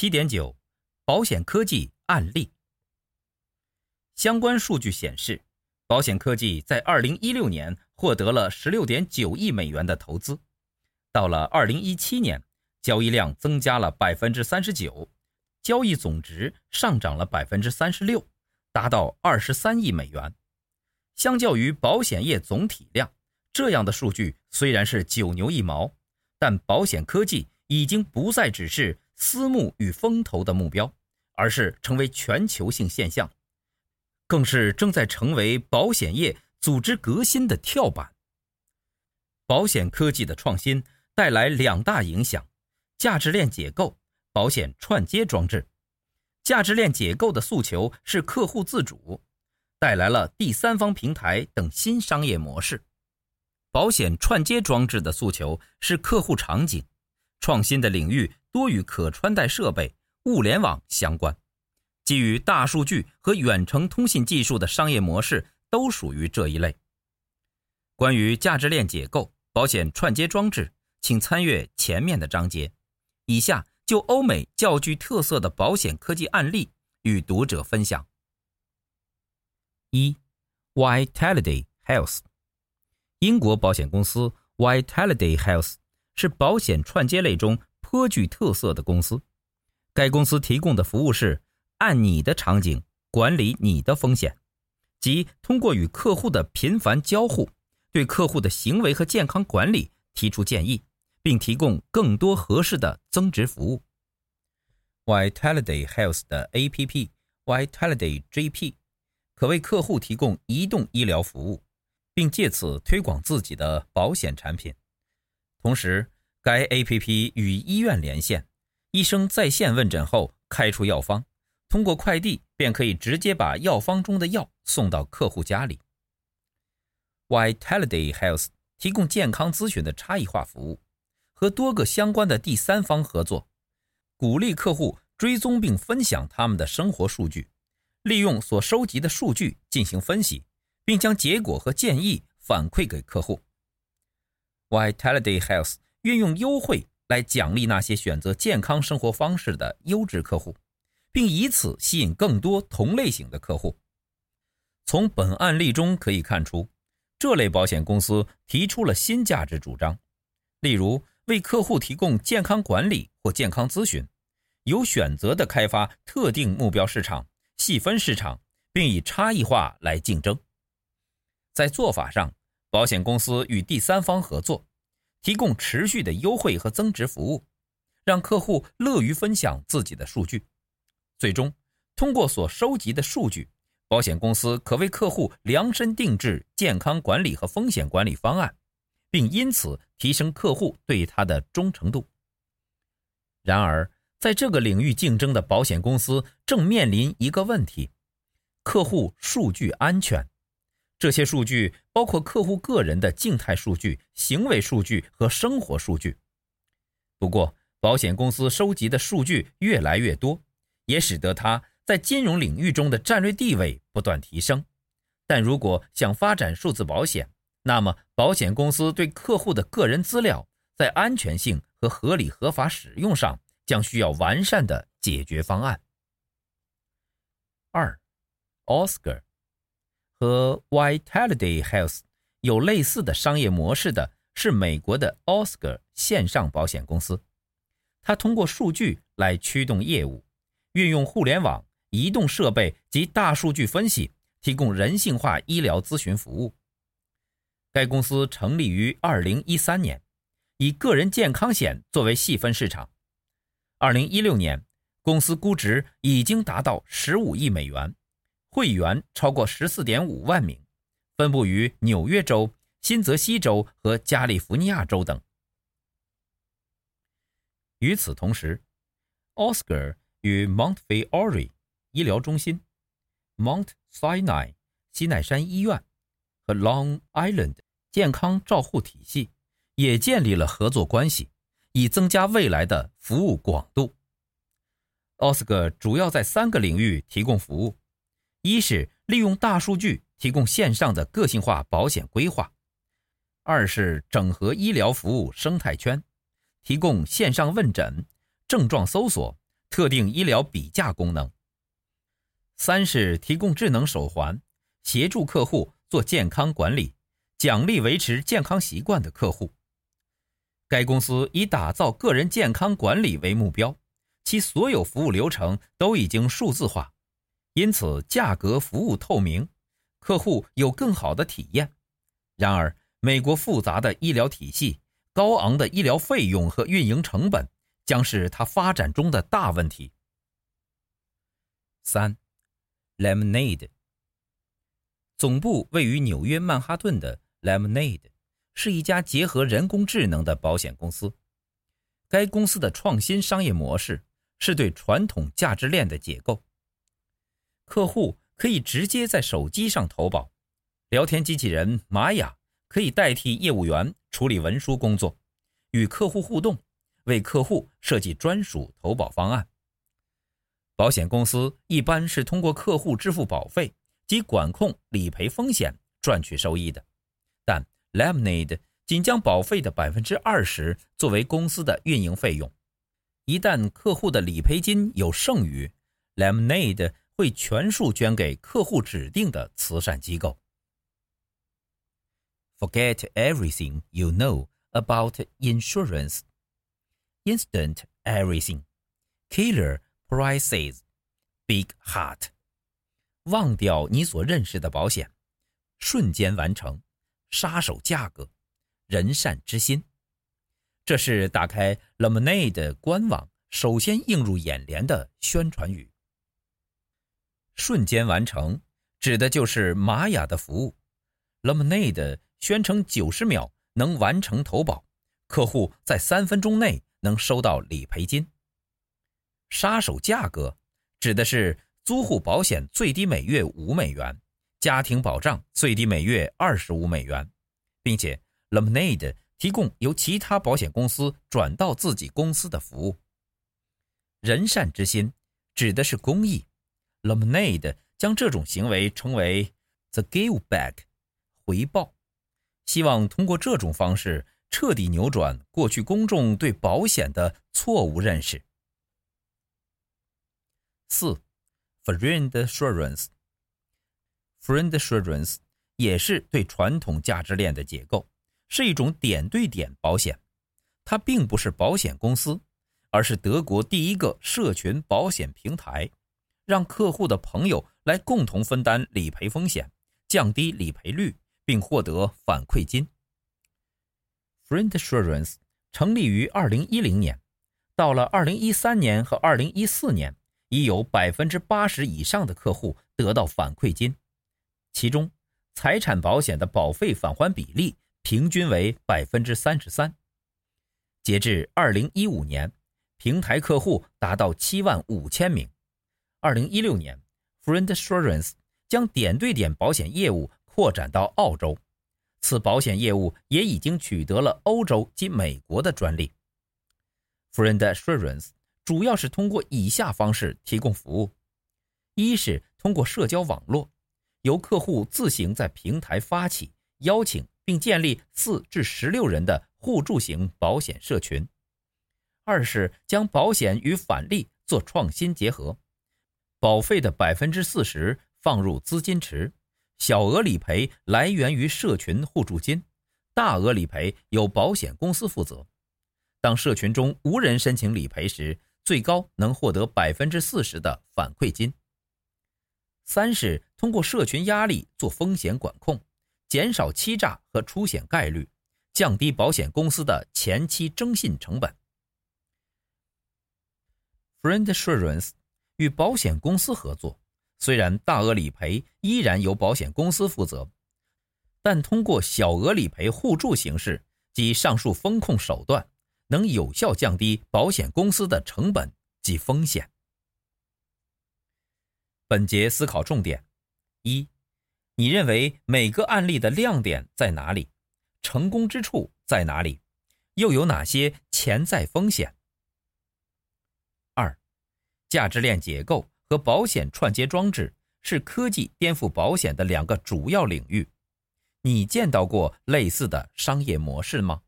七点九，保险科技案例。相关数据显示，保险科技在二零一六年获得了十六点九亿美元的投资，到了二零一七年，交易量增加了百分之三十九，交易总值上涨了百分之三十六，达到二十三亿美元。相较于保险业总体量，这样的数据虽然是九牛一毛，但保险科技已经不再只是私募与风投的目标，而是成为全球性现象，更是正在成为保险业组织革新的跳板。保险科技的创新带来两大影响：价值链解构、保险串接装置。价值链解构的诉求是客户自主，带来了第三方平台等新商业模式；保险串接装置的诉求是客户场景。创新的领域多与可穿戴设备、物联网相关，基于大数据和远程通信技术的商业模式都属于这一类。关于价值链解构、保险串接装置，请参阅前面的章节。以下就欧美较具特色的保险科技案例与读者分享。一，Vitality Health，英国保险公司 Vitality Health。是保险串接类中颇具特色的公司。该公司提供的服务是按你的场景管理你的风险，即通过与客户的频繁交互，对客户的行为和健康管理提出建议，并提供更多合适的增值服务。Vitality Health 的 APP Vitality GP 可为客户提供移动医疗服务，并借此推广自己的保险产品。同时，该 APP 与医院连线，医生在线问诊后开出药方，通过快递便可以直接把药方中的药送到客户家里。Vitality Health 提供健康咨询的差异化服务，和多个相关的第三方合作，鼓励客户追踪并分享他们的生活数据，利用所收集的数据进行分析，并将结果和建议反馈给客户。Vitality Health 运用优惠来奖励那些选择健康生活方式的优质客户，并以此吸引更多同类型的客户。从本案例中可以看出，这类保险公司提出了新价值主张，例如为客户提供健康管理或健康咨询，有选择地开发特定目标市场、细分市场，并以差异化来竞争。在做法上，保险公司与第三方合作，提供持续的优惠和增值服务，让客户乐于分享自己的数据。最终，通过所收集的数据，保险公司可为客户量身定制健康管理和风险管理方案，并因此提升客户对它的忠诚度。然而，在这个领域竞争的保险公司正面临一个问题：客户数据安全。这些数据包括客户个人的静态数据、行为数据和生活数据。不过，保险公司收集的数据越来越多，也使得它在金融领域中的战略地位不断提升。但如果想发展数字保险，那么保险公司对客户的个人资料在安全性和合理合法使用上将需要完善的解决方案。二，Oscar。和 Vitality Health 有类似的商业模式的是美国的 Oscar 线上保险公司，它通过数据来驱动业务，运用互联网、移动设备及大数据分析，提供人性化医疗咨询服务。该公司成立于2013年，以个人健康险作为细分市场。2016年，公司估值已经达到15亿美元。会员超过十四点五万名，分布于纽约州、新泽西州和加利福尼亚州等。与此同时，Oscar 与 montfiore 医疗中心、Mount Sinai 西奈山医院和 Long Island 健康照护体系也建立了合作关系，以增加未来的服务广度。Oscar 主要在三个领域提供服务。一是利用大数据提供线上的个性化保险规划；二是整合医疗服务生态圈，提供线上问诊、症状搜索、特定医疗比价功能。三是提供智能手环，协助客户做健康管理，奖励维持健康习惯的客户。该公司以打造个人健康管理为目标，其所有服务流程都已经数字化，因此价格服务透明，客户有更好的体验。然而，美国复杂的医疗体系、高昂的医疗费用和运营成本将是它发展中的大问题。三，Lemonade，总部位于纽约曼哈顿的 Lemonade。是一家结合人工智能的保险公司。该公司的创新商业模式是对传统价值链的解构。客户可以直接在手机上投保，聊天机器人玛雅可以代替业务员处理文书工作，与客户互动，为客户设计专属投保方案。保险公司一般是通过客户支付保费及管控理赔风险赚取收益的，但 Lemonade 仅将保费的百分之二十作为公司的运营费用。一旦客户的理赔金有剩余，Lemonade 会全数捐给客户指定的慈善机构。Forget everything you know about insurance. Instant everything. Killer prices. Big heart. 忘掉你所认识的保险，瞬间完成。杀手价格，人善之心，这是打开 Lemonade 官网首先映入眼帘的宣传语。瞬间完成，指的就是玛雅的服务。Lemonade 宣称九十秒能完成投保，客户在三分钟内能收到理赔金。杀手价格，指的是租户保险最低每月五美元。家庭保障最低每月二十五美元，并且 Lemonade 提供由其他保险公司转到自己公司的服务。人善之心指的是公益，Lemonade 将这种行为称为 the give back 回报，希望通过这种方式彻底扭转过去公众对保险的错误认识。四，Friend Assurance。Friendsurance 也是对传统价值链的解构，是一种点对点保险。它并不是保险公司，而是德国第一个社群保险平台，让客户的朋友来共同分担理赔风险，降低理赔率，并获得反馈金。Friendsurance 成立于2010年，到了2013年和2014年，已有百分之八十以上的客户得到反馈金。其中，财产保险的保费返还比例平均为百分之三十三。截至二零一五年，平台客户达到七万五千名。二零一六年，Friendsurance 将点对点保险业务扩展到澳洲，此保险业务也已经取得了欧洲及美国的专利。Friendsurance 主要是通过以下方式提供服务：一是通过社交网络。由客户自行在平台发起、邀请并建立四至十六人的互助型保险社群。二是将保险与返利做创新结合，保费的百分之四十放入资金池，小额理赔来源于社群互助金，大额理赔由保险公司负责。当社群中无人申请理赔时，最高能获得百分之四十的反馈金。三是通过社群压力做风险管控，减少欺诈和出险概率，降低保险公司的前期征信成本。Friendsurance 与保险公司合作，虽然大额理赔依然由保险公司负责，但通过小额理赔互助形式及上述风控手段，能有效降低保险公司的成本及风险。本节思考重点：一，你认为每个案例的亮点在哪里？成功之处在哪里？又有哪些潜在风险？价值链结构和保险串接装置是科技颠覆保险的两个主要领域。你见到过类似的商业模式吗？